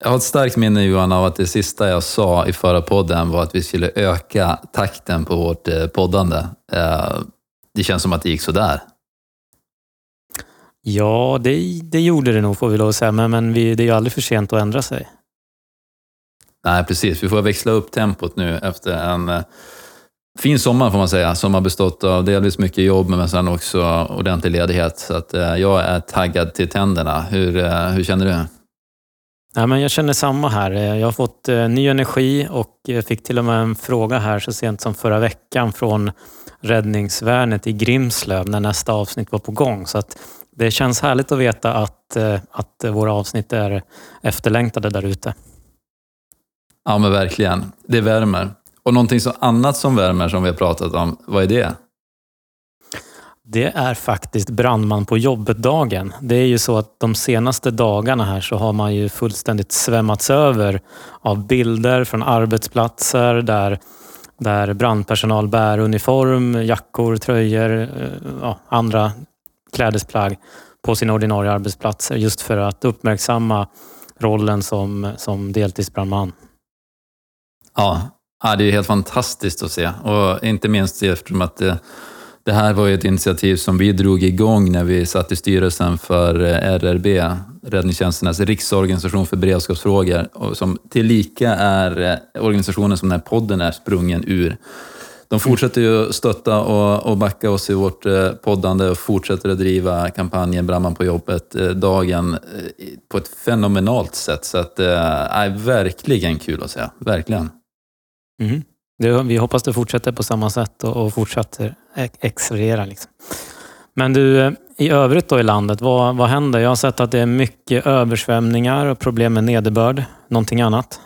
Jag har ett starkt minne Johan av att det sista jag sa i förra podden var att vi skulle öka takten på vårt eh, poddande. Eh, det känns som att det gick sådär. Ja, det, det gjorde det nog får vi lov att säga, men, men vi, det är ju aldrig för sent att ändra sig. Nej, precis. Vi får växla upp tempot nu efter en eh, fin sommar får man säga, som har bestått av delvis mycket jobb men sen också ordentlig ledighet. Så att, jag är taggad till tänderna. Hur, hur känner du? Ja, men jag känner samma här. Eh, jag har fått eh, ny energi och eh, fick till och med en fråga här så sent som förra veckan från räddningsvärnet i Grimslöv när nästa avsnitt var på gång. Så att det känns härligt att veta att, att våra avsnitt är efterlängtade där ute. Ja, men verkligen. Det värmer. Och någonting så annat som värmer som vi har pratat om, vad är det? Det är faktiskt brandman på jobbet-dagen. Det är ju så att de senaste dagarna här så har man ju fullständigt svämmats över av bilder från arbetsplatser där, där brandpersonal bär uniform, jackor, tröjor, eh, ja, andra klädesplagg på sina ordinarie arbetsplatser just för att uppmärksamma rollen som, som deltidsbrandman. Ja, det är helt fantastiskt att se och inte minst eftersom att det det här var ju ett initiativ som vi drog igång när vi satt i styrelsen för eh, RRB, Räddningstjänsternas riksorganisation för beredskapsfrågor, som tillika är eh, organisationen som den här podden är sprungen ur. De fortsätter ju stötta och, backa oss i vårt eh, poddande och fortsätter att driva kampanjen Brandman på jobbet-dagen på ett fenomenalt sätt. Så att, det är verkligen kul att se. Verkligen. Mm. Det, vi hoppas det fortsätter på samma sätt och, och fortsätter accelerera. Liksom. Men du, eh, i övrigt då i landet, vad, vad händer? Jag har sett att det är mycket översvämningar och problem med nederbörd. Någonting annat?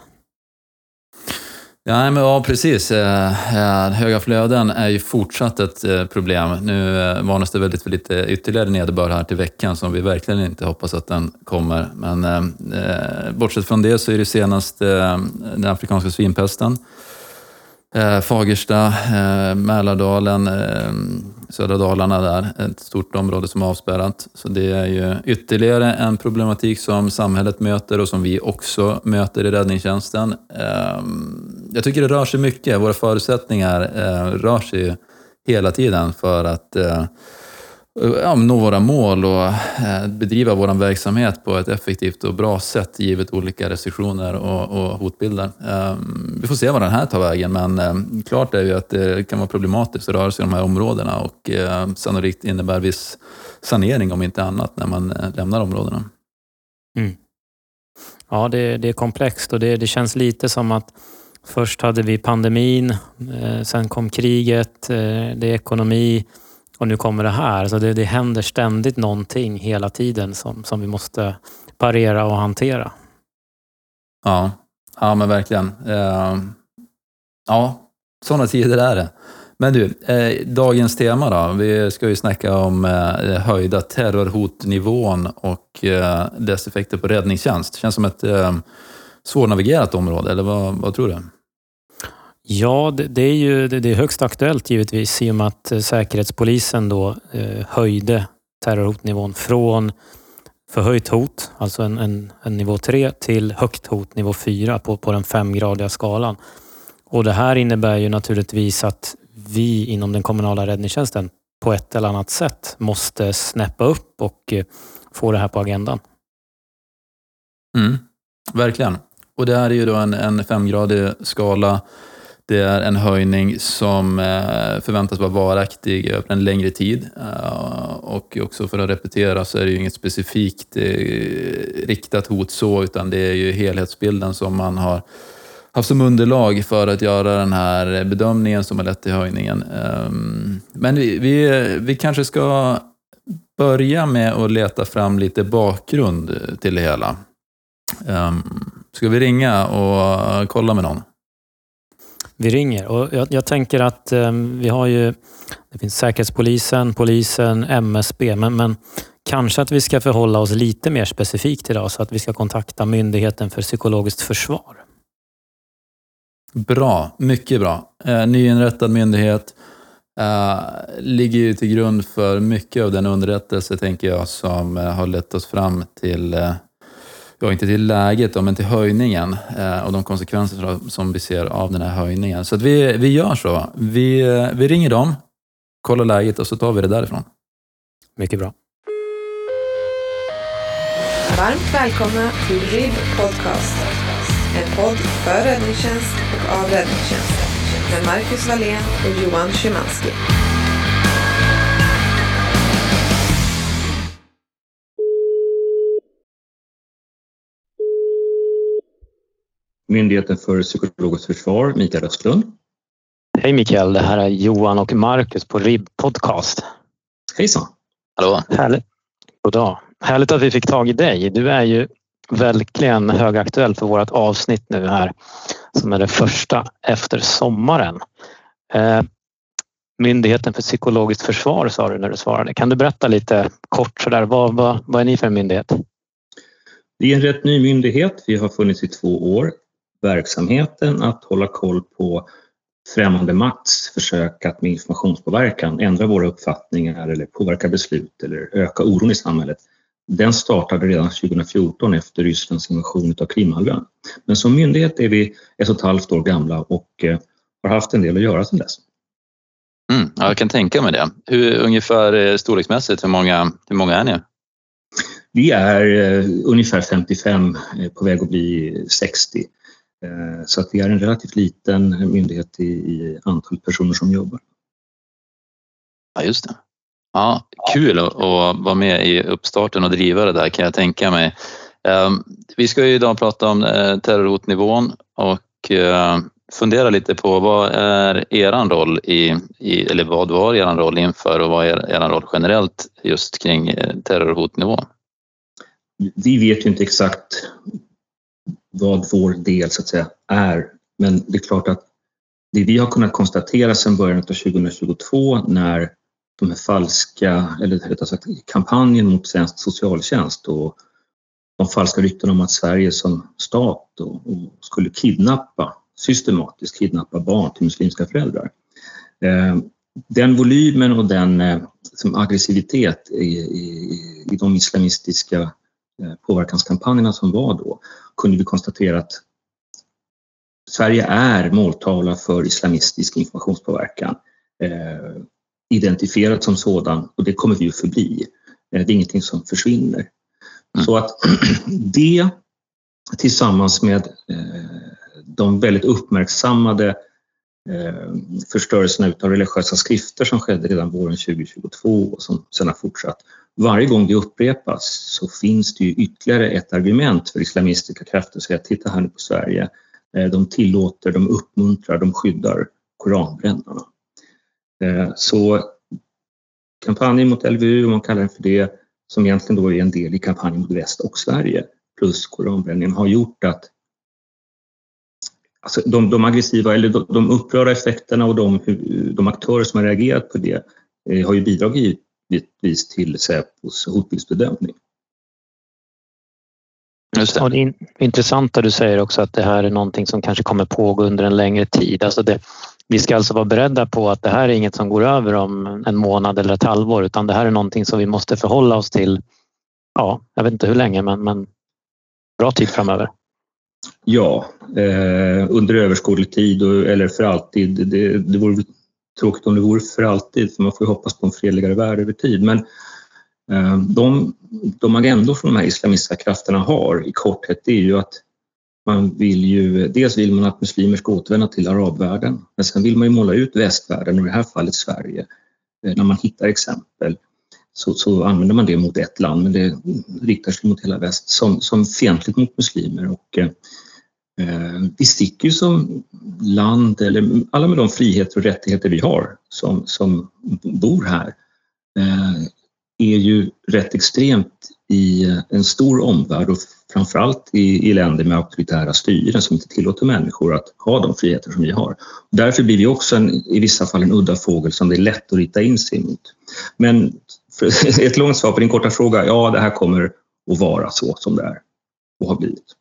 Ja, men, ja precis. Eh, eh, höga flöden är ju fortsatt ett eh, problem. Nu eh, varnas det väldigt för lite ytterligare nederbörd här till veckan som vi verkligen inte hoppas att den kommer. Men eh, bortsett från det så är det senast eh, den afrikanska svinpesten eh, Fagersta, eh, Mälardalen, eh, södra Dalarna där, ett stort område som är avspärrat. Så det är ju ytterligare en problematik som samhället möter och som vi också möter i räddningstjänsten. Eh, jag tycker det rör sig mycket, våra förutsättningar eh, rör sig hela tiden för att eh, Eh, ja, nå våra mål och eh, bedriva vår verksamhet på ett effektivt och bra sätt givet olika restriktioner och, och hotbilder. Ehm, vi får se var den här tar vägen, men eh, klart är ju att det kan vara problematiskt att röra sig i de här områdena och sannolikt innebär viss sanering om inte annat när man lämnar områdena. Mm. Ja, det, det, är komplext och det, det känns lite som att först hade vi pandemin, sen kom kriget, det är ekonomi, och nu kommer det här. Så det, det händer ständigt någonting hela tiden som, som vi måste parera och hantera. Ja, ja men verkligen. Eh, ja, sådana tider är det. Men du, eh, dagens tema då? Vi ska ju snacka om eh, höjda terrorhotnivån och eh, dess effekter på räddningstjänst. Känns som ett eh, svårnavigerat område, eller vad, vad tror du? Ja, det, det, är ju det, är högst aktuellt givetvis i och med att eh, Säkerhetspolisen då eh, höjde terrorhotnivån från förhöjt hot, alltså en, en, en, nivå 3, till högt hot, nivå 4 på, på den femgradiga skalan. Och Det här innebär ju naturligtvis att vi inom den kommunala räddningstjänsten på ett eller annat sätt måste snäppa upp och eh, få det här på agendan. Mm, verkligen. Och det här är ju då en, en femgradig skala det är en höjning som eh, förväntas vara varaktig över en längre tid. Eh, och också för att repetera så är det ju inget specifikt eh, riktat hot så, utan det är ju helhetsbilden som man har haft som underlag för att göra den här bedömningen som har lett till höjningen. Ehm, men vi, vi, vi kanske ska börja med att leta fram lite bakgrund till det hela. Ehm, ska vi ringa och kolla med någon? Vi ringer. Och jag, jag tänker att eh, vi har ju det finns Säkerhetspolisen, polisen, MSB, men, men kanske att vi ska förhålla oss lite mer specifikt idag så att vi ska kontakta Myndigheten för psykologiskt försvar. Bra, mycket bra. Eh, nyinrättad myndighet. eh, ligger ju till grund för mycket av den underrättelse, tänker jag, som eh, har lett oss fram till eh, ja, inte till läget då, men till höjningen eh, och de konsekvenser som vi ser av den här höjningen. Så att vi, vi gör så. Vi, eh, vi ringer dem, kollar läget och så tar vi det därifrån. Mycket bra. Varmt välkomna till RIB Podcast. En podd för räddningstjänst och av räddningstjänst. Med Marcus Wallén och Johan Szymanski. Myndigheten för psykologiskt försvar, Mikael Östlund. Hej Mikael, det här är Johan och Marcus på RIB Podcast. Hejsan! Hallå! Härligt. Goddag. Härligt att vi fick tag i dig. Du är ju verkligen högaktuell för vårt avsnitt nu här som är det första efter sommaren. Eh, Myndigheten för psykologiskt försvar sa du när du svarade. Kan du berätta lite kort sådär, vad, vad, vad är ni för en myndighet? Vi är en rätt ny myndighet. Vi har funnits i två år. Verksamheten att hålla koll på främmande makts försök att med informationspåverkan ändra våra uppfattningar eller påverka beslut eller öka oron i samhället. Den startade redan 2014 efter Rysslands invasion av Krimhalvön. Men som myndighet är vi ett och ett halvt år gamla och eh, har haft en del att göra sedan dess. Mm, ja, jag kan tänka mig det. Hur, ungefär eh, storleksmässigt, hur många, hur många är ni? Vi är eh, ungefär 55, eh, på väg att bli 60. Eh, så att vi är en relativt liten myndighet i, i antal personer som jobbar. Ja, just det. Ja, kul att, vara med i uppstarten och driva det där kan jag tänka mig. Ehm, vi ska ju idag prata om eh, terrorhotnivån och eh, fundera lite på vad är eran roll i, i eller vad var eran roll inför och vad är eran roll generellt just kring terrorhotnivån? Vi vet ju inte exakt vad vår del så att säga är, men det är klart att det vi har kunnat konstatera sedan början av 2022 när de här falska, eller rättare sagt kampanjen mot svensk socialtjänst och de falska ryktena om att Sverige som stat och, och skulle kidnappa, systematiskt kidnappa barn till muslimska föräldrar. Eh, den volymen och den eh, som aggressivitet i, i, i de islamistiska påverkanskampanjerna som var då kunde vi konstatera att Sverige är måltavla för islamistisk informationspåverkan. Eh, identifierat som sådan och det kommer vi att förbli. Eh, det är ingenting som försvinner. Mm. Så att det tillsammans med eh, de väldigt uppmärksammade eh, av religiösa skrifter som skedde redan våren 2022 och som sedan har fortsatt. Varje gång det upprepas så finns det ju ytterligare ett argument för islamistiska krafter att säga titta här nu på Sverige. Eh, de tillåter, de uppmuntrar, de skyddar koranbrännarna. Eh, så kampanjen mot LVU, om man kallar den för det, som egentligen då är en del i kampanjen mot väst och Sverige, plus koranbränningen, har gjort att alltså de, de aggressiva eller de, de upprörda effekterna och de, de aktörer som har reagerat på det eh, har ju bidragit givetvis till Säpos hotbildsbedömning. Just det. Och det är intressant att du säger också att det här är någonting som kanske kommer pågå under en längre tid. Alltså det, vi ska alltså vara beredda på att det här är inget som går över om en månad eller ett halvår utan det här är någonting som vi måste förhålla oss till, ja, jag vet inte hur länge men, men bra tid framöver. Ja, eh, under överskådlig tid och, eller för alltid. Det, det vore tråkigt om det vore för alltid för man får ju hoppas på en fredligare värld över tid. Men eh, de, de agendor som de här islamistiska krafterna har i korthet det är ju att man vill ju, dels vill man att muslimer ska återvända till arabvärlden, men sen vill man ju måla ut västvärlden, och i det här fallet Sverige. Eh, när man hittar exempel så, så använder man det mot ett land, men det riktar sig mot hela väst som, som fientligt mot muslimer. Och, eh, Eh, vi sticker ju som land, eller alla med de friheter och rättigheter vi har som, som bor här, eh, är ju rätt extremt i en stor omvärld och framförallt i, i länder med auktoritära styren som inte tillåter människor att ha de friheter som vi har. Därför blir vi också en, i vissa fall en udda fågel som det är lätt att rita in sig mot. Men ett långt svar på din korta fråga, ja det här kommer att vara så som det är och har blivit.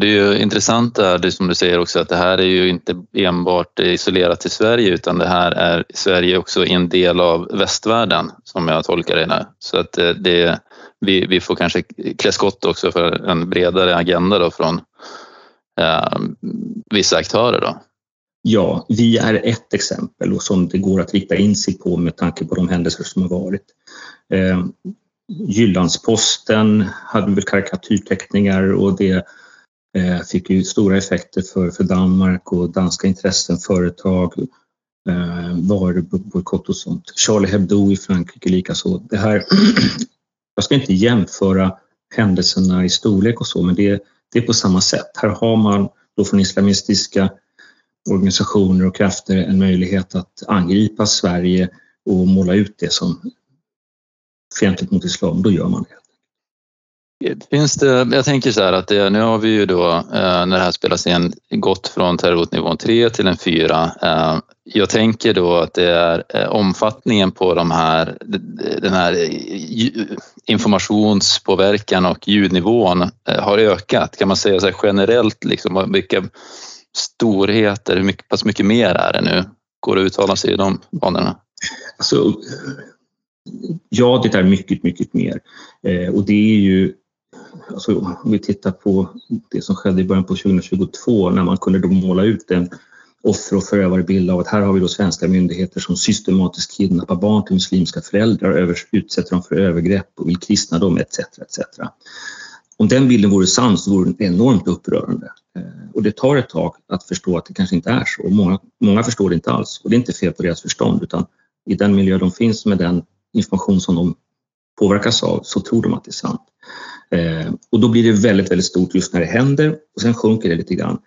Det är ju intressant där, det som du säger också, att det här är ju inte enbart isolerat till Sverige utan det här är Sverige också en del av västvärlden som jag tolkar det. Här. Så att eh, det vi, vi får kanske klä skott också för en bredare agenda då från eh, vissa aktörer. Då. Ja, vi är ett exempel och som det går att rikta in sig på med tanke på de händelser som har varit. Eh, Jyllandsposten hade väl karikatyrteckningar och det eh, fick ju stora effekter för, för Danmark och danska intressen, företag, eh, varubojkott och sånt. Charlie Hebdo i Frankrike likaså. Det här, jag ska inte jämföra händelserna i storlek och så, men det, det är på samma sätt. Här har man då från islamistiska organisationer och krafter en möjlighet att angripa Sverige och måla ut det som fientligt mot islam, då gör man det. Finns det, jag tänker så här att det, nu har vi ju då eh, när det här spelas in gått från terrorhotnivån 3 till en 4. Eh, jag tänker då att det är eh, omfattningen på de här, den här informationspåverkan och ljudnivån har ökat. Kan man säga så här generellt, liksom, vilka storheter, hur mycket, pass mycket mer är det nu? Går det att uttala sig i de banorna? Alltså, ja, det är mycket, mycket mer. och det är ju alltså, om vi tittar på det som skedde i början på 2022 när man kunde då måla ut en offer och förövarbild av att här har vi då svenska myndigheter som systematiskt kidnappar barn till muslimska föräldrar, utsätter dem för övergrepp och vill kristna dem etc. etc. Om den bilden vore sann så vore den enormt upprörande. Eh, och det tar ett tag att förstå att det kanske inte är så. Många, många förstår det inte alls och det är inte fel på deras förstånd utan i den miljö de finns med den information som de påverkas av så tror de att det är sant. Eh, och då blir det väldigt, väldigt stort just när det händer och sen sjunker det lite grann.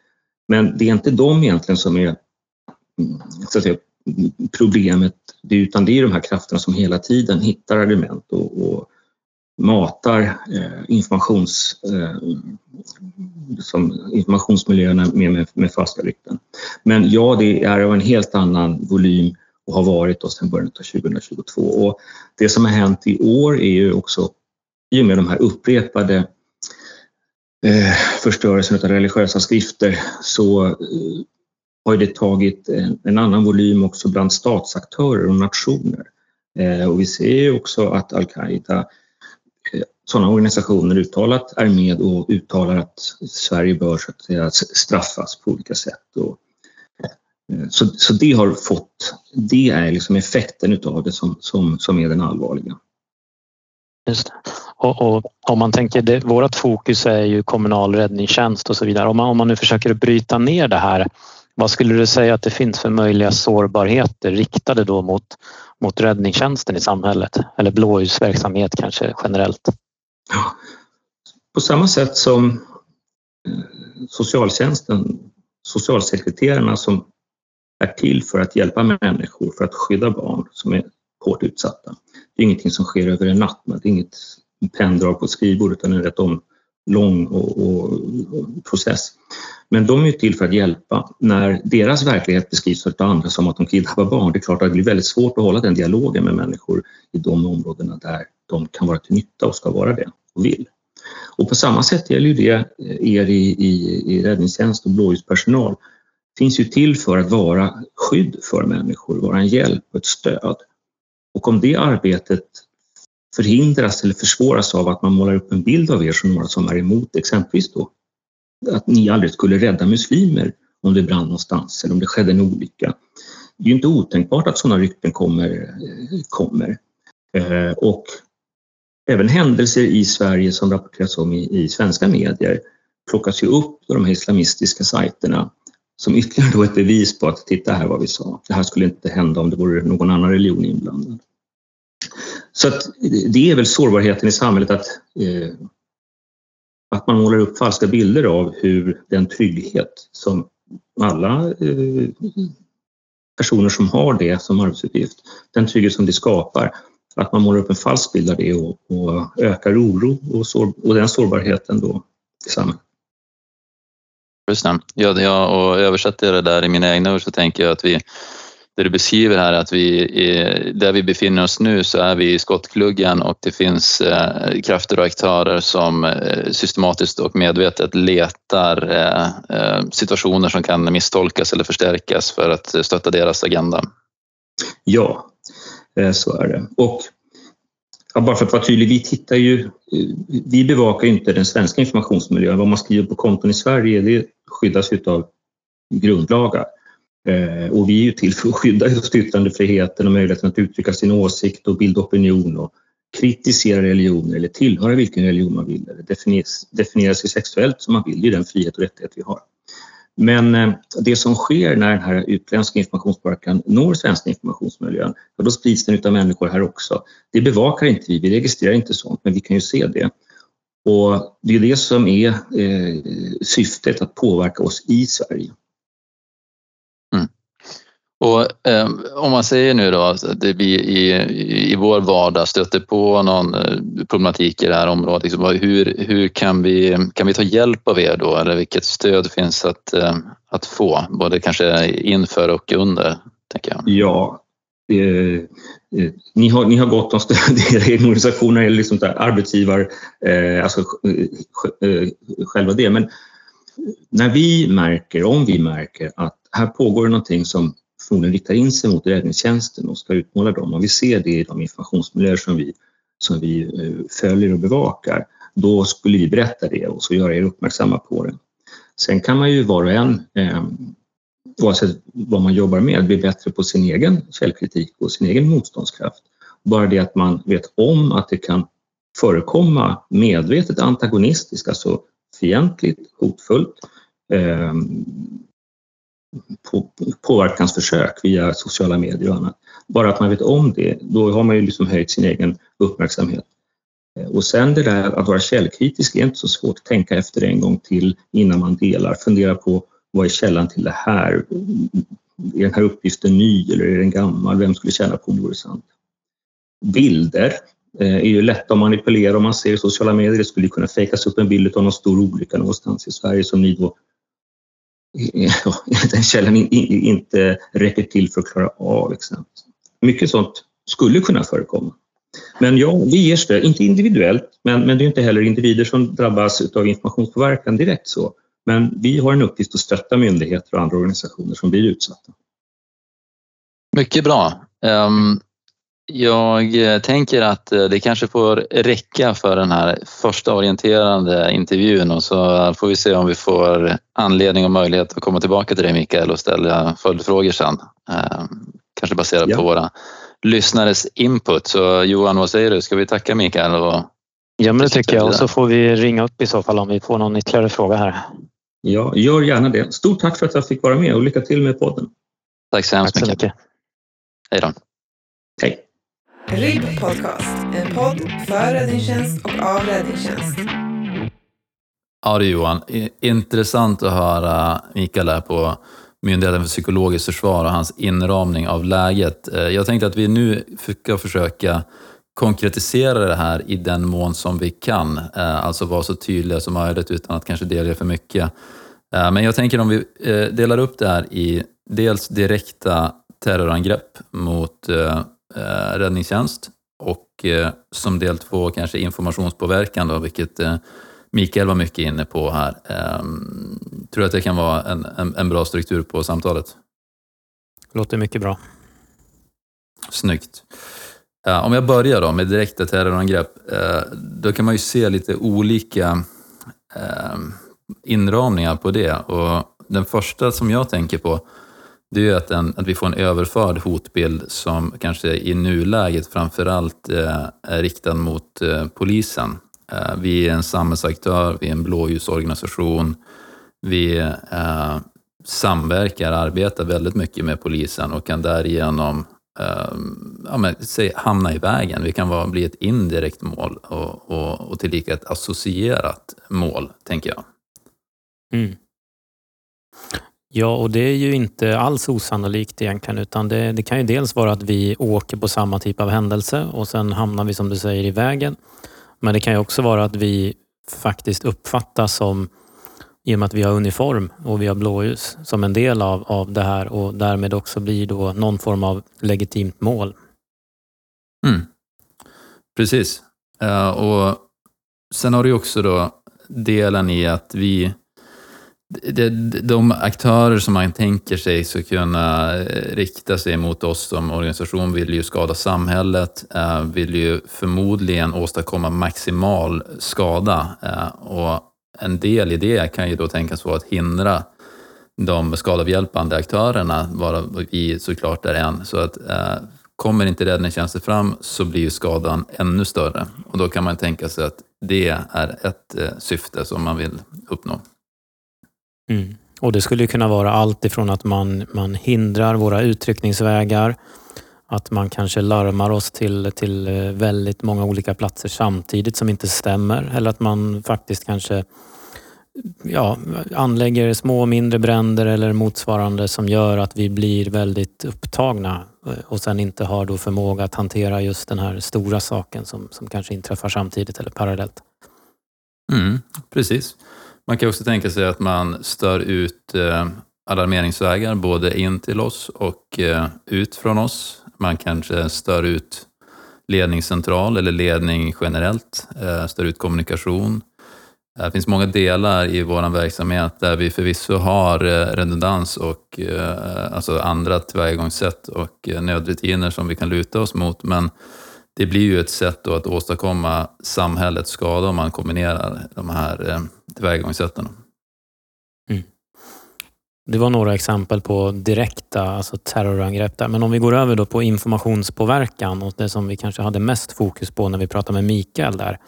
Men det är inte de egentligen som är mm, så att säga, problemet utan det är de här krafterna som hela tiden hittar argument och, och matar eh, informations, eh, som informationsmiljöerna med, med, med falska rykten. Men ja, det är av en helt annan volym och har varit då sedan början av 2022. Och det som har hänt i år är ju också i och med de här upprepade eh, förstörelsen av religiösa skrifter så eh, har det tagit en, en, annan volym också bland statsaktörer och nationer. Eh, och vi ser också att al-Qaida, eh, sådana organisationer uttalat är med och uttalar att Sverige bör så att säga, straffas på olika sätt. Och, eh, så, så det har fått, det är liksom effekten utav det som, som, som är den allvarliga. Just det. Och, och, om man tänker, det, vårt fokus är ju kommunal räddningstjänst och så vidare. Om man, om man nu försöker bryta ner det här, vad skulle du säga att det finns för möjliga sårbarheter riktade då mot, mot räddningstjänsten i samhället? Eller blåljusverksamhet kanske generellt? Ja, på samma sätt som eh, socialtjänsten, socialsekreterarna som är till för att hjälpa människor, för att skydda barn som är hårt utsatta. Det är ingenting som sker över en natt. men Det är inget penndrag på ett skrivbord utan en rätt om, lång och, och, och, process. Men de är till för att hjälpa. När deras verklighet beskrivs av andra som att de kidnappar barn, det är klart att det blir väldigt svårt att hålla den dialogen med människor i de områdena där de kan vara till nytta och ska vara det och vill. Och på samma sätt gäller ju det eh, er i, i, i räddningstjänst och blåljuspersonal finns ju till för att vara skydd för människor, vara en hjälp och ett stöd. Och om det arbetet förhindras eller försvåras av att man målar upp en bild av er som några som är emot exempelvis då att ni aldrig skulle rädda muslimer om det brann någonstans eller om det skedde en olycka. Det är ju inte otänkbart att sådana rykten kommer. Eh, kommer. Eh, och även händelser i Sverige som rapporteras om i, i svenska medier plockas ju upp på de här islamistiska sajterna som ytterligare då ett bevis på att titta här vad vi sa. Det här skulle inte hända om det vore någon annan religion inblandad. Så att det är väl sårbarheten i samhället att, eh, att man målar upp falska bilder av hur den trygghet som alla eh, personer som har det som arbetsuppgift, den trygghet som det skapar, att man målar upp en falsk bild av det och, och ökar oro och, sår, och den sårbarheten då i samhället. Just det. Ja, ja, och översätter jag det där i mina egna ord så tänker jag att vi det du beskriver här att vi, där vi befinner oss nu så är vi i skottgluggen och det finns eh, krafter och aktörer som eh, systematiskt och medvetet letar eh, eh situationer som kan misstolkas eller förstärkas för att stötta deras agenda. Ja, eh, så är det. Och ja, bara för att vara tydlig, vi tittar ju, eh, vi bevakar ju inte den svenska informationsmiljön. Vad man skriver på konton i Sverige, det skyddas av grundlagar. Eh, och vi är ju till för att skydda just yttrandefriheten och möjligheten att uttrycka sin åsikt och bilda opinion och kritisera religioner eller tillhöra vilken religion man vill eller definiera sig sexuellt som man vill. Det är den frihet och rättighet vi har. Men eh, det som sker när den här utländska informationspåverkan når svenska informationsmiljön, ja, då sprids den av människor här också. Det bevakar inte vi, vi registrerar inte sånt, men vi kan ju se det. Och det är det som är eh, syftet, att påverka oss i Sverige. Och eh, om man säger nu då att vi i, i vår vardag stöter på någon eh, problematik i det här området, liksom, hur, hur kan, vi, kan vi ta hjälp av er då? Eller vilket stöd finns att, eh, att få, både kanske inför och under? Tänker jag. Ja, eh, eh ni, har, ni har gott om stöd i era egna organisationer eller liksom där, arbetsgivar, eh, alltså eh, eh, själva det. Men när vi märker, om vi märker att här pågår någonting som förmodligen riktar in sig mot räddningstjänsten och ska utmåla dem. Om vi ser det i de informationsmiljöer som vi, som vi eh, följer och bevakar, då skulle vi berätta det och så göra er uppmärksamma på det. Sen kan man ju var och en, eh, oavsett vad man jobbar med, bli bättre på sin egen källkritik och sin egen motståndskraft. Bara det att man vet om att det kan förekomma medvetet antagonistiskt, alltså fientligt, hotfullt, eh, på, påverkansförsök via sociala medier och annat. Bara att man vet om det, då har man ju liksom höjt sin egen uppmärksamhet. Eh, och sen det där att vara källkritisk är inte så svårt. Tänka efter en gång till innan man delar. Fundera på vad är källan till det här? Är den här uppgiften ny eller är den gammal? Vem skulle tjäna på om det vore sant? Bilder eh, är ju lätta att manipulera om man ser i sociala medier. Det skulle kunna fejkas upp en bild av någon stor olycka någonstans i Sverige som ni då den källan inte räcker till för att klara av. Exempel. Mycket sånt skulle kunna förekomma. Men ja, vi ger stöd, inte individuellt, men, men det är inte heller individer som drabbas av informationspåverkan direkt så. Men vi har en uppgift att stötta myndigheter och andra organisationer som blir utsatta. Mycket bra. Um, jag eh, tänker att eh, det kanske får räcka för den här första orienterande intervjun och så får vi se om vi får anledning och möjlighet att komma tillbaka till dig Mikael och ställa följdfrågor sen. Eh, kanske baserat ja. på våra lyssnares input. Så Johan, vad säger du? Ska vi tacka Mikael? Och ja, men det tycker jag och så får vi ringa upp i så fall om vi får någon ytterligare fråga här. Ja, gör gärna det. Stort tack för att jag fick vara med och lycka till med podden. Tack så hemskt mycket. mycket. Hej då. Hej. RIB Podcast, en podd för räddningstjänst och av räddningstjänst. Ja du Johan, intressant att höra Mikael här på Myndigheten för psykologiskt försvar och hans inramning av läget. Eh, jag tänkte att vi nu ska försöka konkretisera det här i den mån som vi kan. Eh, alltså vara så tydliga som möjligt utan att kanske delge för mycket. Eh, men jag tänker om vi delar upp det här i dels direkta terrorangrepp mot eh, räddningstjänst och eh, som del två kanske informationspåverkan, då, vilket eh, Mikael var mycket inne på här. Eh, tror att det kan vara en, en, en bra struktur på samtalet? Låter mycket bra. Snyggt. Om jag börjar då med direkta terrorangrepp, eh, då kan man ju se lite olika eh, inramningar på det. Och den första som jag tänker på det är ju att, en, att vi får en överförd hotbild som kanske i nuläget framförallt eh, är riktad mot eh, polisen. Eh, vi är en samhällsaktör, vi är en blåljusorganisation, vi eh, samverkar, arbetar väldigt mycket med polisen och kan därigenom eh, ja, men, säg, hamna i vägen. Vi kan vara, bli ett indirekt mål och, och, och tillika ett associerat mål, tänker jag. Mm. Ja, och det är ju inte alls osannolikt egentligen, utan det, det, kan ju dels vara att vi åker på samma typ av händelse och sen hamnar vi som du säger i vägen. Men det kan ju också vara att vi faktiskt uppfattas som, i och med att vi har uniform och vi har blåljus, som en del av, av det här och därmed också blir då någon form av legitimt mål. Mm. Precis. Uh, och Sen har du också då delen i att vi det, de aktörer som man tänker sig ska kunna eh, rikta sig mot oss som organisation vill ju skada samhället, eh, vill ju förmodligen åstadkomma maximal skada. Eh, och en del i det kan ju då tänkas vara att hindra de skadavhjälpande aktörerna, varav vi såklart är en. Så att kommer inte räddningstjänsten fram så blir ju skadan ännu större. Och då kan man tänka sig att det är ett syfte som man vill uppnå. Mm. Och Det skulle kunna vara allt ifrån att man, man hindrar våra utryckningsvägar, att man kanske larmar oss till, till eh, väldigt många olika platser samtidigt som inte stämmer. Eller att man faktiskt kanske ja, anlägger små och mindre bränder eller motsvarande som gör att vi blir väldigt upptagna eh, och sen inte har då förmåga att hantera just den här stora saken som, som kanske inträffar samtidigt eller parallellt. Mm, precis. Man kan också tänka sig att man stör ut eh, alarmeringsvägar både in till oss och eh, ut från oss. Man kanske stör ut ledningscentral eller ledning generellt, eh, stör ut kommunikation. Eh, det finns många delar i vår verksamhet där vi förvisso har eh, redundans och eh, alltså andra tillvägagångssätt och nödrutiner som vi kan luta oss mot, men det blir ju ett sätt att åstadkomma samhällets skada om man kombinerar de här tillvägagångssätten. Mm. Det var några exempel på direkta alltså terrorangrepp. Där. Men om vi går över då på informationspåverkan och det som vi kanske hade mest fokus på när vi pratade med Mikael där.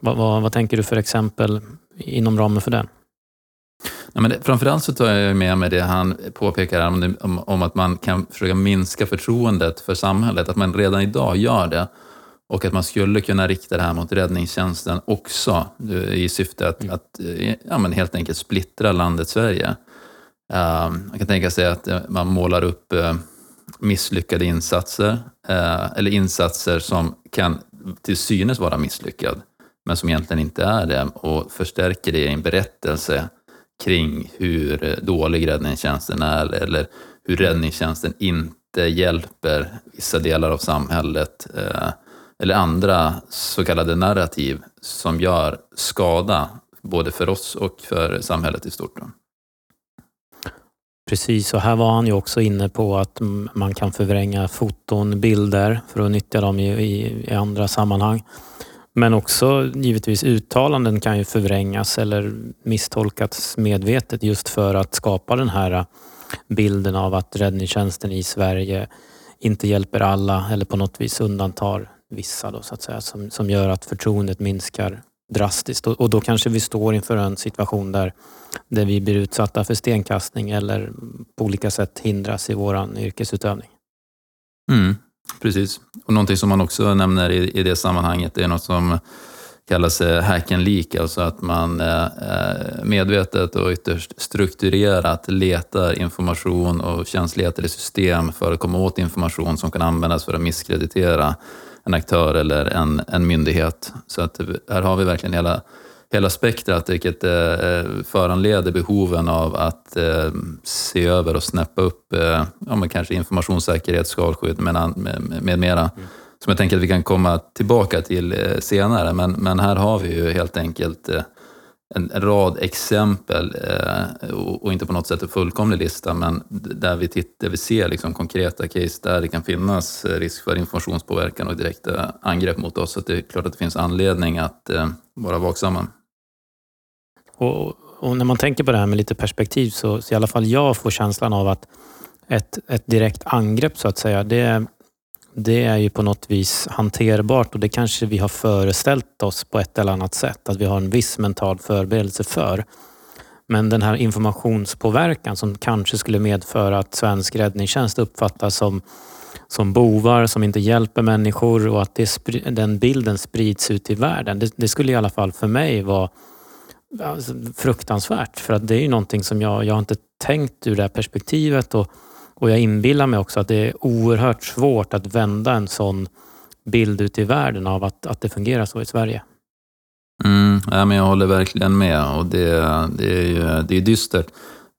Vad, vad, vad tänker du för exempel inom ramen för den? Ja, men det, framförallt så tar jag med mig det han påpekar om, om, om, att man kan försöka minska förtroendet för samhället, att man redan idag gör det. Och att man skulle kunna rikta det här mot räddningstjänsten också i syfte att, mm. att ja, men helt enkelt splittra landet Sverige. Man kan tänka sig att eh, man målar upp eh, misslyckade insatser, eh, eller insatser som kan till synes vara misslyckad, men som egentligen inte är det och förstärker det i en berättelse kring hur dålig räddningstjänsten är eller hur räddningstjänsten inte hjälper vissa delar av samhället eller andra så kallade narrativ som gör skada både för oss och för samhället i stort. Precis, och här var han ju också inne på att man kan förvränga foton, bilder för att nyttja dem i, i, i andra sammanhang. Men också givetvis uttalanden kan ju förvrängas eller misstolkas medvetet just för att skapa den här bilden av att räddningstjänsten i Sverige inte hjälper alla eller på något vis undantar vissa då, så att säga, som, som gör att förtroendet minskar drastiskt. Och, och, då kanske vi står inför en situation där, där vi blir utsatta för stenkastning eller på olika sätt hindras i vår yrkesutövning. Mm, precis. Och någonting som man också nämner i, i det sammanhanget är något som kallas eh, hack and leak, alltså att man eh, eh, medvetet och ytterst strukturerat letar information och känsligheter i system för att komma åt information som kan användas för att misskreditera en aktör eller en, en myndighet. Så att här har vi verkligen hela, hela spektrat, vilket eh, föranleder behoven av att eh, se över och snäppa upp eh, ja, men kanske informationssäkerhet, skalskydd med, med, med mera. Mm. Som jag tänker att vi kan komma tillbaka till eh, senare, men, men här har vi ju helt enkelt eh, en rad exempel eh, och inte på något sätt en fullkomlig lista, men där vi, tittar, vi ser liksom konkreta case där det kan finnas eh, risk för informationspåverkan och direkta angrepp mot oss. Så det är klart att det finns anledning att eh, vara vaksamma. Och, och, när man tänker på det här med lite perspektiv så, så i alla fall jag får känslan av att ett, ett direkt angrepp så att säga, det det är ju på något vis hanterbart och det kanske vi har föreställt oss på ett eller annat sätt. Att vi har en viss mental förberedelse för. Men den här informationspåverkan som kanske skulle medföra att svensk räddningstjänst uppfattas som, som bovar som inte hjälper människor och att det, den bilden sprids ut i världen. Det, det, skulle i alla fall för mig vara alltså, fruktansvärt. För att det är ju någonting som jag, jag har inte tänkt ur det här perspektivet. Och, och jag inbillar mig också att det är oerhört svårt att vända en sån bild ut i världen av att, att det fungerar så i Sverige. Mm, ja, men jag håller verkligen med och det, det är ju det är dystert.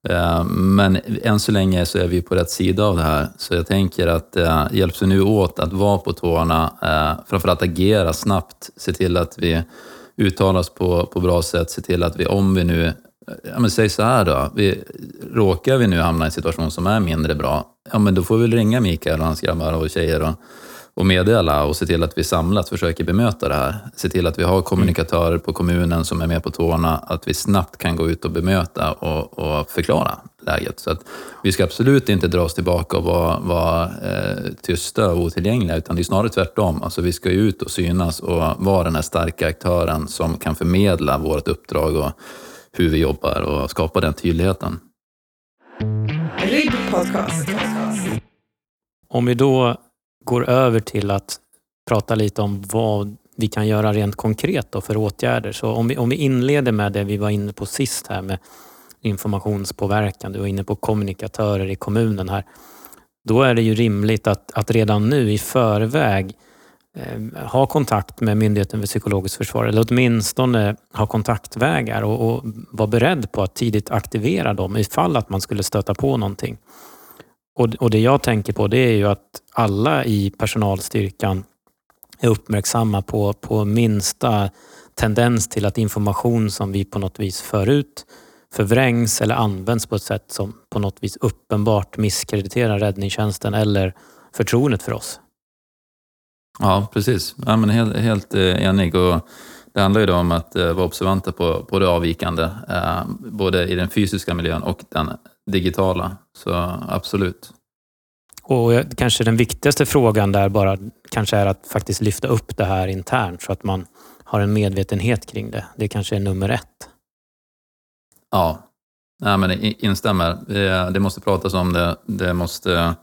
Eh, men än så länge så är vi på rätt sida av det här. Så jag tänker att eh, hjälps vi nu åt att vara på tårna, eh, framförallt agera snabbt, se till att vi uttalar oss på, på bra sätt, se till att vi, om vi nu ja, men säg så här då, vi, råkar vi nu hamna i en situation som är mindre bra, ja men då får vi väl ringa Mikael och hans grabbar och tjejer och, och meddela och se till att vi samlat försöker bemöta det här. Se till att vi har kommunikatörer på kommunen som är med på tårna, att vi snabbt kan gå ut och bemöta och, och förklara läget. Så att vi ska absolut inte dra oss tillbaka och vara, vara eh, tysta och otillgängliga, utan det är snarare tvärtom. Alltså vi ska ut och synas och vara den här starka aktören som kan förmedla vårt uppdrag och hur vi jobbar och skapa den tydligheten. Om vi då går över till att prata lite om vad vi kan göra rent konkret då för åtgärder. Så om vi, om vi inleder med det vi var inne på sist här med informationspåverkan. Du var inne på kommunikatörer i kommunen här. Då är det ju rimligt att, att redan nu i förväg eh, Ehm, ha kontakt med Myndigheten för psykologiskt försvar eller åtminstone ha kontaktvägar och, och vara beredd på att tidigt aktivera dem ifall att man skulle stöta på någonting. Och, och det jag tänker på det är ju att alla i personalstyrkan är uppmärksamma på, på minsta tendens till att information som vi på något vis för ut förvrängs eller används på ett sätt som på något vis uppenbart misskrediterar räddningstjänsten eller förtroendet för oss. Ja, precis. Ja, men helt, helt eh, enig. Och det handlar ju då om att eh, vara observanta på, på det avvikande, eh, både i den fysiska miljön och den digitala. Så absolut. Och kanske den viktigaste frågan där bara kanske är att faktiskt lyfta upp det här internt så att man har en medvetenhet kring det. Det kanske är nummer ett. Ja, Nej, men instämmer. Det måste pratas om det. Det måste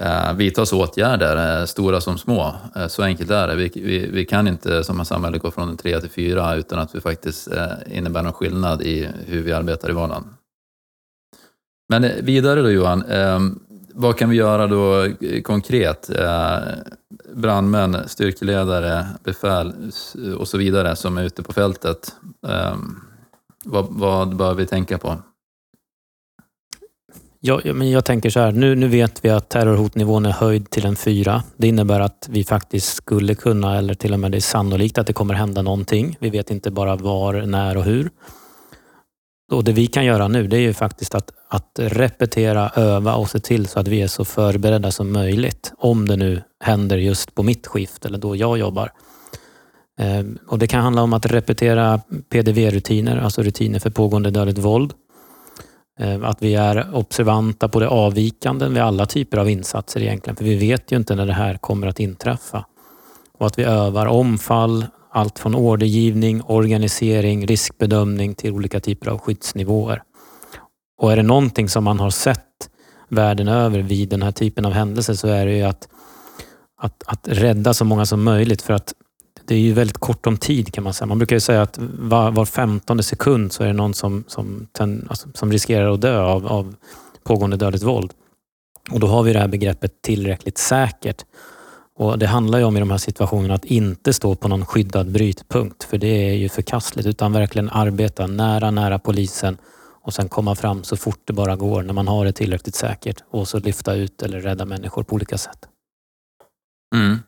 eh, vidtas åtgärder, eh, stora som små. Eh, så enkelt är det. Vi, vi, vi kan inte som samhälle gå från en tre till fyra utan att vi faktiskt eh, innebär någon skillnad i hur vi arbetar i vardagen. Men vidare då Johan, ehm, vad kan vi göra då konkret? Brandmän, styrkeledare, befäl och så vidare som är ute på fältet. Ehm, vad, vad bör vi tänka på? Ja, men jag tänker så här, nu, nu vet vi att terrorhotnivån är höjd till en fyra. Det innebär att vi faktiskt skulle kunna, eller till och med det är sannolikt att det kommer hända någonting. Vi vet inte bara var, när och hur. Och Det vi kan göra nu det är ju faktiskt att, att repetera, öva och se till så att vi är så förberedda som möjligt. Om det nu händer just på mitt skift eller då jag jobbar. Ehm, och Det kan handla om att repetera PDV-rutiner, alltså rutiner för pågående dödligt våld. Eh, att vi är observanta på det avvikande vid alla typer av insatser egentligen, för vi vet ju inte när det här kommer att inträffa. Och att vi övar omfall, allt från ordergivning, organisering, riskbedömning till olika typer av skyddsnivåer. Och är det någonting som man har sett världen över vid den här typen av händelser så är det ju att, att, att rädda så många som möjligt för att det är ju väldigt kort om tid kan man säga. Man brukar ju säga att var, var 15 sekund så är det någon som, som, alltså, som riskerar att dö av, av pågående dödligt våld. Och då har vi det här begreppet tillräckligt säkert. Och Det handlar ju om i de här situationerna att inte stå på någon skyddad brytpunkt, för det är ju förkastligt, utan verkligen arbeta nära, nära polisen och sen komma fram så fort det bara går när man har det tillräckligt säkert och så lyfta ut eller rädda människor på olika sätt. Mm.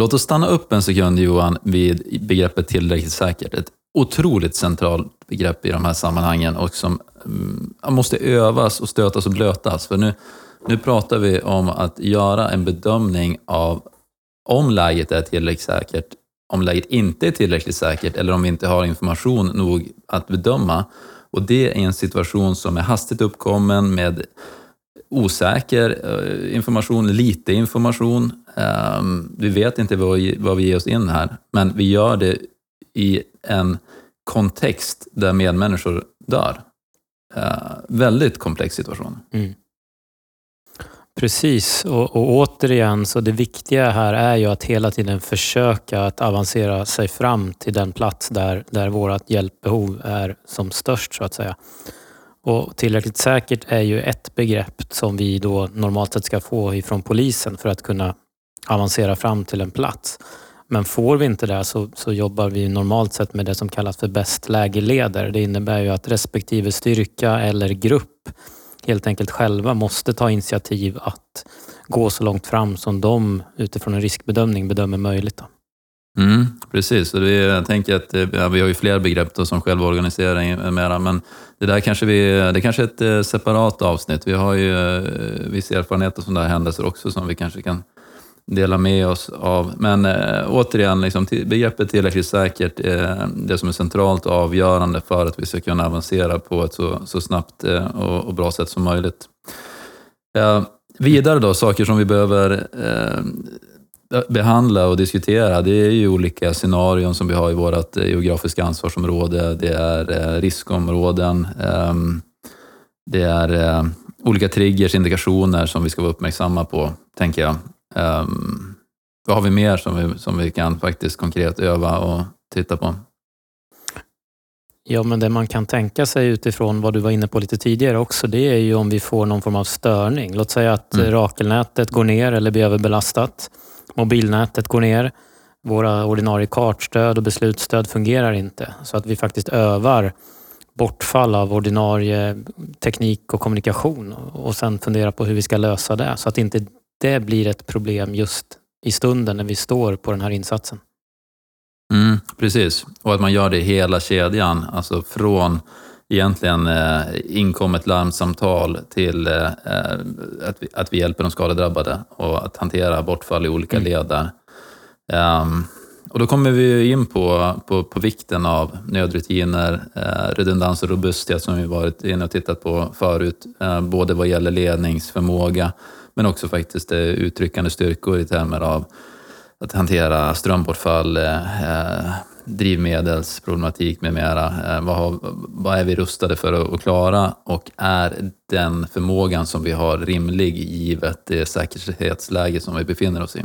Låt oss stanna upp en sekund Johan vid begreppet tillräckligt säkert. Ett otroligt centralt begrepp i de här sammanhangen och som mm, måste övas och stötas och blötas. För nu, nu pratar vi om att göra en bedömning av om läget är tillräckligt säkert, om läget inte är tillräckligt säkert eller om vi inte har information nog att bedöma. Och det är en situation som är hastigt uppkommen med osäker eh, information, lite information. Ehm, vi vet inte vad vi ger oss in här, men vi gör det i en kontext där medmänniskor dör. Eh, väldigt komplex situation. Mm. Precis, och, och, återigen så det viktiga här är ju att hela tiden försöka att avancera sig fram till den plats där, där vårt hjälpbehov är som störst så att säga. Och tillräckligt säkert är ju ett begrepp som vi då normalt sett ska få ifrån polisen för att kunna avancera fram till en plats. Men får vi inte det så, så jobbar vi normalt sett med det som kallas för bäst lägeleder. Det innebär ju att respektive styrka eller grupp helt enkelt själva måste ta initiativ att gå så långt fram som de utifrån en riskbedömning bedömer möjligt. Då. Mm, precis, och det, jag tänker att eh, ja, vi har ju fler begrepp då, som självorganisering med mera, men det där kanske vi, det kanske är ett eh, separat avsnitt. Vi har ju eh, viss erfarenhet av sådana här händelser också som vi kanske kan dela med oss av. Men äh, återigen, liksom, begreppet tillräckligt säkert är det som är centralt och avgörande för att vi ska kunna avancera på ett så, så snabbt äh, och, och, bra sätt som möjligt. Äh, vidare då, saker som vi behöver behandla och diskutera, det är ju olika scenarion som vi har i vårt geografiska ansvarsområde. Det är riskområden, ehm, det är olika triggers, indikationer som vi ska vara uppmärksamma på, tänker jag. Um, vad har vi mer som vi, som vi kan faktiskt konkret öva och titta på? Ja, men det man kan tänka sig utifrån vad du var inne på lite tidigare också, det är ju om vi får någon form av störning. Låt säga att mm. Rakelnätet går ner eller blir överbelastat. Mobilnätet går ner. Våra ordinarie kartstöd och beslutsstöd fungerar inte. Så att vi faktiskt övar bortfall av ordinarie teknik och kommunikation och sen fundera på hur vi ska lösa det. Så att inte det blir ett problem just i stunden när vi står på den här insatsen. Mm, precis, och att man gör det i hela kedjan, alltså från egentligen eh, inkommet larmsamtal till eh, att, vi, att vi hjälper de skadedrabbade och att hantera bortfall i olika mm. led där. Um, och då kommer vi in på, på, på vikten av nödrutiner, eh, redundans och robusthet som vi varit inne och tittat på förut, eh, både vad gäller ledningsförmåga, men också faktiskt uttryckande styrkor i termer av att hantera strömbortfall, eh, drivmedelsproblematik med mera. Eh, vad, har, vad, är vi rustade för att klara och är den förmågan som vi har rimlig givet det säkerhetsläge som vi befinner oss i?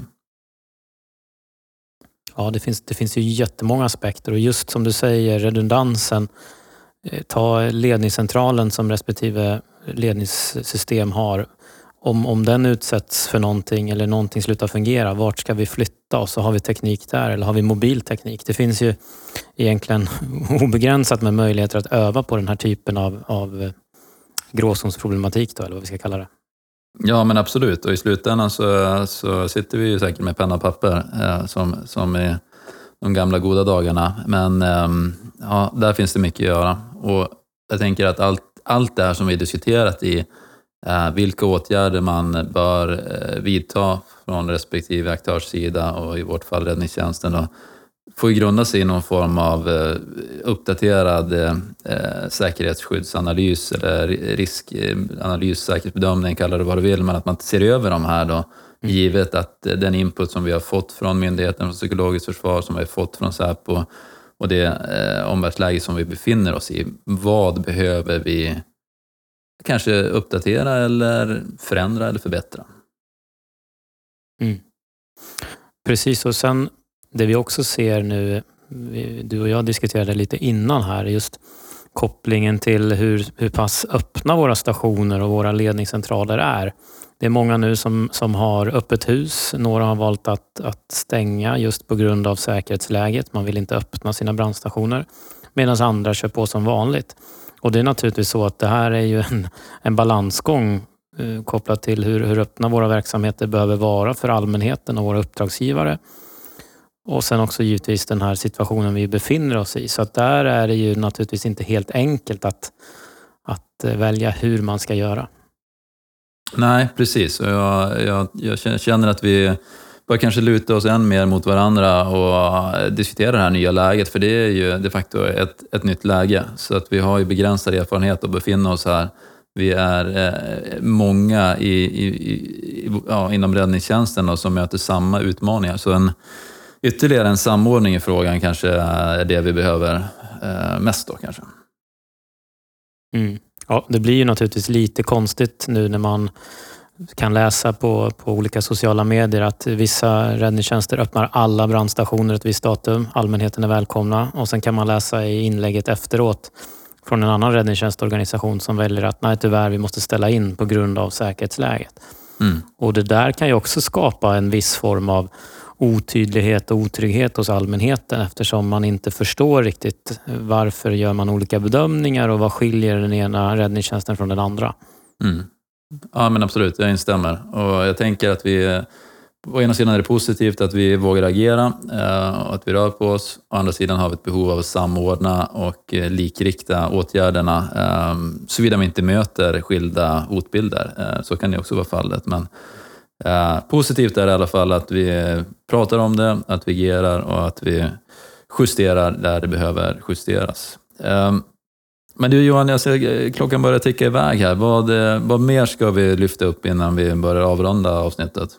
Ja, det finns, det finns ju jättemånga aspekter och just som du säger, redundansen. Eh, ta ledningscentralen som respektive ledningssystem har om, om den utsätts för någonting eller någonting slutar fungera, vart ska vi flytta oss? har vi teknik där eller har vi mobilteknik? Det finns ju egentligen obegränsat med möjligheter att öva på den här typen av, av eh, gråzonsproblematik, då, eller vad vi ska kalla det. Ja, men absolut. Och i slutändan så, så sitter vi ju säkert med penna och papper eh, som, som i de gamla goda dagarna. Men eh, ja, där finns det mycket att göra. Och jag tänker att allt, allt det här som vi diskuterat i vilka åtgärder man bör eh, vidta från respektive aktörs sida och i vårt fall räddningstjänsten då, får grunda sig i någon form av eh, uppdaterad säkerhetsskyddsanalys eller riskanalys, säkerhetsbedömning, kalla det vad du vill, men att man ser över de här då, mm. givet att den input som vi har fått från myndigheten för psykologiskt försvar, som vi har fått från Säpo och det eh, omvärldsläge som vi befinner oss i. Vad behöver vi kanske uppdatera eller förändra eller förbättra. Mm. Precis, och sen det vi också ser nu, du och jag diskuterade lite innan här, just kopplingen till hur, hur pass öppna våra stationer och våra ledningscentraler är. Det är många nu som, som har öppet hus. Några har valt att, att stänga just på grund av säkerhetsläget. Man vill inte öppna sina brandstationer. Medan andra kör på som vanligt. Och det är naturligtvis så att det här är ju en, en balansgång eh, kopplat till hur, hur öppna våra verksamheter behöver vara för allmänheten och våra uppdragsgivare. Och sen också givetvis den här situationen vi befinner oss i. Så att där är det ju naturligtvis inte helt enkelt att, att eh, välja hur man ska göra. Nej, precis. Jag, jag, jag känner att vi bör kanske luta oss än mer mot varandra och eh, diskutera det här nya läget, för det är ju de facto ett, ett nytt läge. Så att vi har ju begränsad erfarenhet att befinna oss här. Vi är eh, många i, i, i, ja, inom räddningstjänsten då, som möter samma utmaningar. Så en, ytterligare en samordning i frågan kanske är det vi behöver eh, mest då kanske. Mm. Ja, det blir ju naturligtvis lite konstigt nu när man kan läsa på, på olika sociala medier att vissa räddningstjänster öppnar alla brandstationer ett visst datum. Allmänheten är välkomna och sen kan man läsa i inlägget efteråt från en annan räddningstjänstorganisation som väljer att nej tyvärr, vi måste ställa in på grund av säkerhetsläget. Mm. Och Det där kan ju också skapa en viss form av otydlighet och otrygghet hos allmänheten eftersom man inte förstår riktigt varför gör man olika bedömningar och vad skiljer den ena räddningstjänsten från den andra. Mm. Ja, men absolut, jag instämmer. Och jag tänker att vi å ena sidan är det positivt att vi vågar agera eh, och att vi rör på oss. Å andra sidan har vi ett behov av att samordna och eh, likrikta åtgärderna eh, såvida vi inte möter skilda hotbilder. Så kan det också vara fallet. Men positivt är det i alla fall att vi pratar om det, att vi agerar och att vi justerar där det behöver justeras. Men du Johan, jag ser eh, klockan börjar ticka iväg här. Vad, eh, vad mer ska vi lyfta upp innan vi börjar avrunda avsnittet?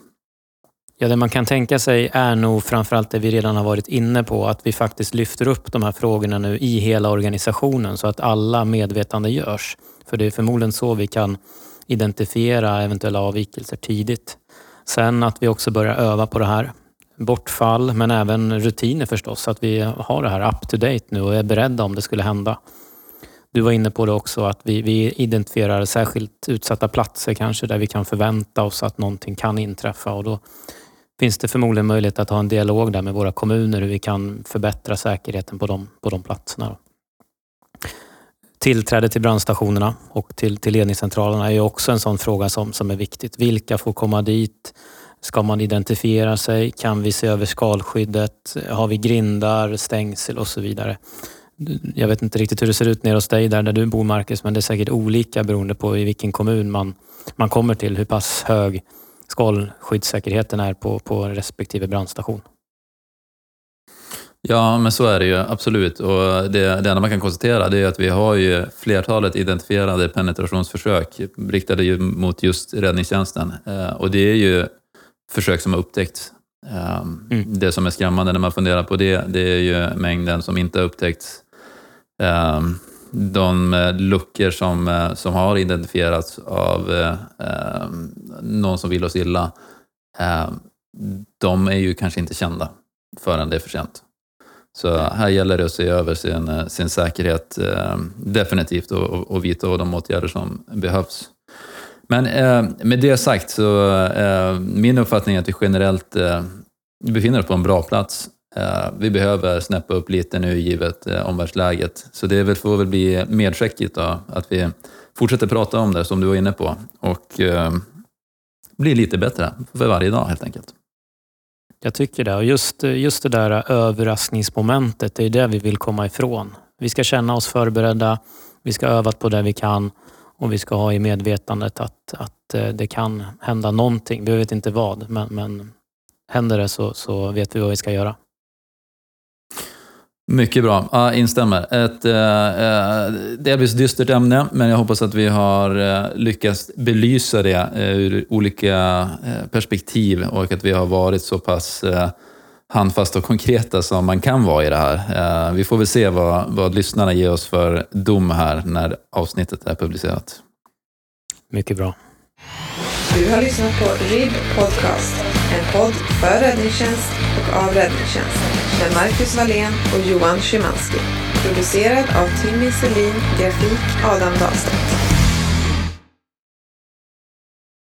Ja, det man kan tänka sig är nog framförallt det vi redan har varit inne på, att vi faktiskt lyfter upp de här frågorna nu i hela organisationen så att alla medvetande görs. För det är förmodligen så vi kan identifiera eventuella avvikelser tidigt. Sen att vi också börjar öva på det här. Bortfall, men även rutiner förstås. så Att vi har det här up to date nu och är beredda om det skulle hända. Du var inne på det också, att vi, vi identifierar särskilt utsatta platser kanske där vi kan förvänta oss att någonting kan inträffa och då finns det förmodligen möjlighet att ha en dialog där med våra kommuner hur vi kan förbättra säkerheten på de, på de platserna. Tillträde till brandstationerna och till, till ledningscentralerna är också en sån fråga som, som är viktigt. Vilka får komma dit? Ska man identifiera sig? Kan vi se över skalskyddet? Har vi grindar, stängsel och så vidare? Jag vet inte riktigt hur det ser ut nere hos dig där, där du bor Marcus, men det är säkert olika beroende på i vilken kommun man, man kommer till, hur pass hög skalskyddssäkerheten är på, på respektive brandstation. Ja, men så är det ju absolut. Och det, det enda man kan konstatera det är att vi har ju flertalet identifierade penetrationsförsök riktade mot just räddningstjänsten. Eh, och det är ju försök som har upptäckts. Eh, mm. Det som är skrämmande när man funderar på det, det är ju mängden som inte har upptäckts. Ehm, eh, de luckor som, eh, som har identifierats av eh, ehm, någon som vill oss illa, ehm, de är ju kanske inte kända förrän det är för sent. Så här gäller det att se över sin, eh, sin säkerhet definitivt och, och vidta de åtgärder som behövs. Men med det sagt så min uppfattning är att vi generellt eh, befinner oss på en bra plats Eh, vi behöver snäppa upp lite nu givet eh, omvärldsläget. Så det får väl bli medskicket då, att vi fortsätter prata om det som du var inne på och eh, blir lite bättre för varje dag helt enkelt. Jag tycker det. Och just, eh, just det där överraskningsmomentet, det är det vi vill komma ifrån. Vi ska känna oss förberedda, vi ska öva på det vi kan och vi ska ha i medvetandet att, att eh, det kan hända någonting. Vi vet inte vad, men, men händer det så, så vet vi vad vi ska göra. Mycket bra, ja, instämmer. Ett eh, eh, delvis dystert ämne, men jag hoppas att vi har eh, lyckats belysa det eh, ur olika eh, perspektiv och att vi har varit så pass eh, handfasta och konkreta som man kan vara i det här. Vi får väl se vad, vad lyssnarna ger oss för dom här när avsnittet är publicerat. Mycket bra. Du har lyssnat på RIB Podcast, en podd för räddningstjänst och av räddningstjänst med Marcus Wallén och Johan Szymanski. Producerad av Timmy Selin, grafik Adam Dahlstedt.